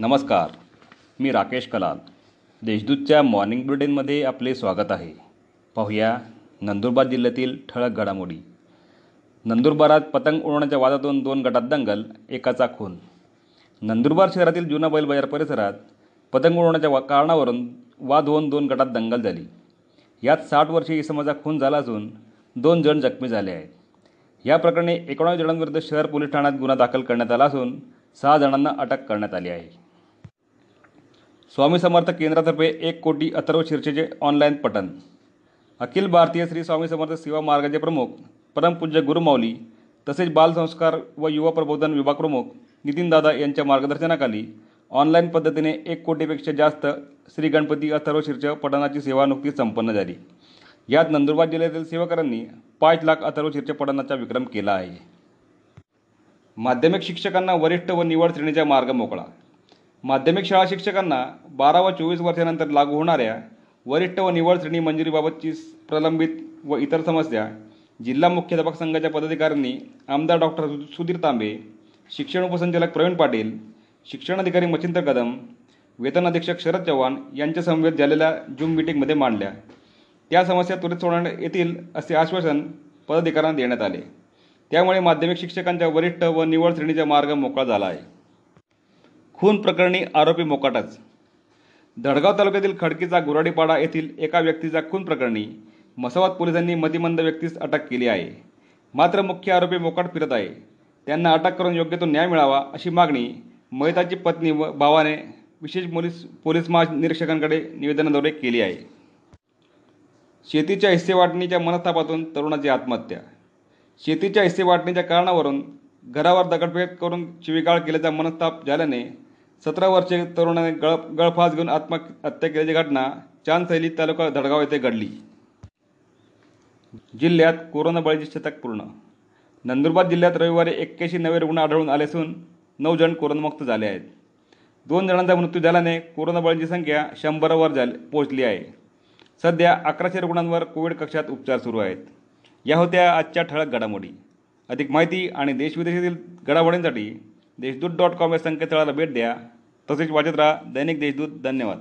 नमस्कार मी राकेश कलाल. देशदूतच्या मॉर्निंग बुलेटिनमध्ये आपले स्वागत आहे. पाहूया नंदुरबार जिल्ह्यातील ठळक घडामोडी. नंदुरबारात पतंग उडवण्याच्या वादातून दोन गटात दंगल एकाचा खून. नंदुरबार शहरातील जुना बैल बाजार परिसरात पतंग उडवण्याच्या वा कारणावरून वाद होऊन दोन गटात दंगल झाली. यात साठ वर्षीय इसमाचा खून झाला असून दोन जण जखमी झाले आहेत. या प्रकरणी एकोणावीस जणांविरुद्ध शहर पोलीस ठाण्यात गुन्हा दाखल करण्यात आला असून सहा जणांना अटक करण्यात आली आहे. स्वामी समर्थ केंद्रातर्फे एक कोटी अथर्व शिर्षेचे ऑनलाईन पठण. अखिल भारतीय श्री स्वामी समर्थ सेवा मार्गाचे प्रमुख परमपूज्य गुरुमाऊली तसेच बालसंस्कार व युवा प्रबोधन विभाग प्रमुख नितीनदादा यांच्या मार्गदर्शनाखाली ऑनलाईन पद्धतीने एक कोटीपेक्षा जास्त श्री गणपती अथर्व शीर्ष पठणाची सेवा नुकतीच संपन्न झाली. यात नंदुरबार जिल्ह्यातील सेवकरांनी पाच लाख अथर्व शीर्ष पठणाचा विक्रम केला आहे. माध्यमिक शिक्षकांना वरिष्ठ व निवड श्रेणीचा मार्ग मोकळा. माध्यमिक शाळा शिक्षकांना बारा व चोवीस वर्षानंतर लागू होणाऱ्या वरिष्ठ व निवड श्रेणी मंजुरीबाबतची प्रलंबित व इतर समस्या जिल्हा मुख्याध्यापक संघाच्या पदाधिकाऱ्यांनी आमदार डॉक्टर सुधीर तांबे शिक्षण उपसंचालक प्रवीण पाटील शिक्षणाधिकारी मच्छिंद्र कदम वेतन अधीक्षक शरद चव्हाण यांच्या समवेत झालेल्या जूम मिटिंगमध्ये मांडल्या. त्या समस्या त्वरित सोडवण्यात येतील असे आश्वासन पदाधिकाऱ्यांना देण्यात आले. त्यामुळे माध्यमिक शिक्षकांच्या वरिष्ठ व निवड श्रेणीचा मार्ग मोकळा झाला आहे. खून प्रकरणी आरोपी मोकाटच. धडगाव तालुक्यातील खडकीचा गुराडीपाडा येथील एका व्यक्तीचा खून प्रकरणी मसावत पोलिसांनी मतिमंद व्यक्तीस अटक केली आहे. मात्र मुख्य आरोपी मोकाट फिरत आहे. त्यांना अटक करून योग्य तो न्याय मिळावा अशी मागणी मयताची पत्नी व भावाने विशेष पोलीस पोलीस महानिरीक्षकांकडे निवेदनाद्वारे केली आहे. शेतीच्या हिस्सेवाटणीच्या मनस्तापातून तरुणाची आत्महत्या. शेतीच्या हिस्सेवाटणीच्या कारणावरून घरावर दगडफेक करून शिवीगाळ केल्याचा मनस्ताप झाल्याने सतरा वर्षीय तरुणाने गळ गळफास घेऊन आत्महत्या केल्याची घटना चांदशैली तालुका धडगाव येथे घडली. जिल्ह्यात कोरोना बळीचे शतक पूर्ण. नंदुरबार जिल्ह्यात रविवारी एक्क्याऐंशी नवे रुग्ण आढळून आले असून नऊ जण कोरोनामुक्त झाले आहेत. दोन जणांचा मृत्यू झाल्याने कोरोना बळींची संख्या शंभरावर झाली पोहोचली आहे. सध्या अकराशे रुग्णांवर कोविड कक्षात उपचार सुरू आहेत. या होत्या आजच्या ठळक घडामोडी. अधिक माहिती आणि देशविदेशातील घडामोडींसाठी देशदूत डॉट कॉम या संकेतस्थळाला भेट द्या. तसेच वाचत राहा. दैनिक देशदूत धन्यवाद.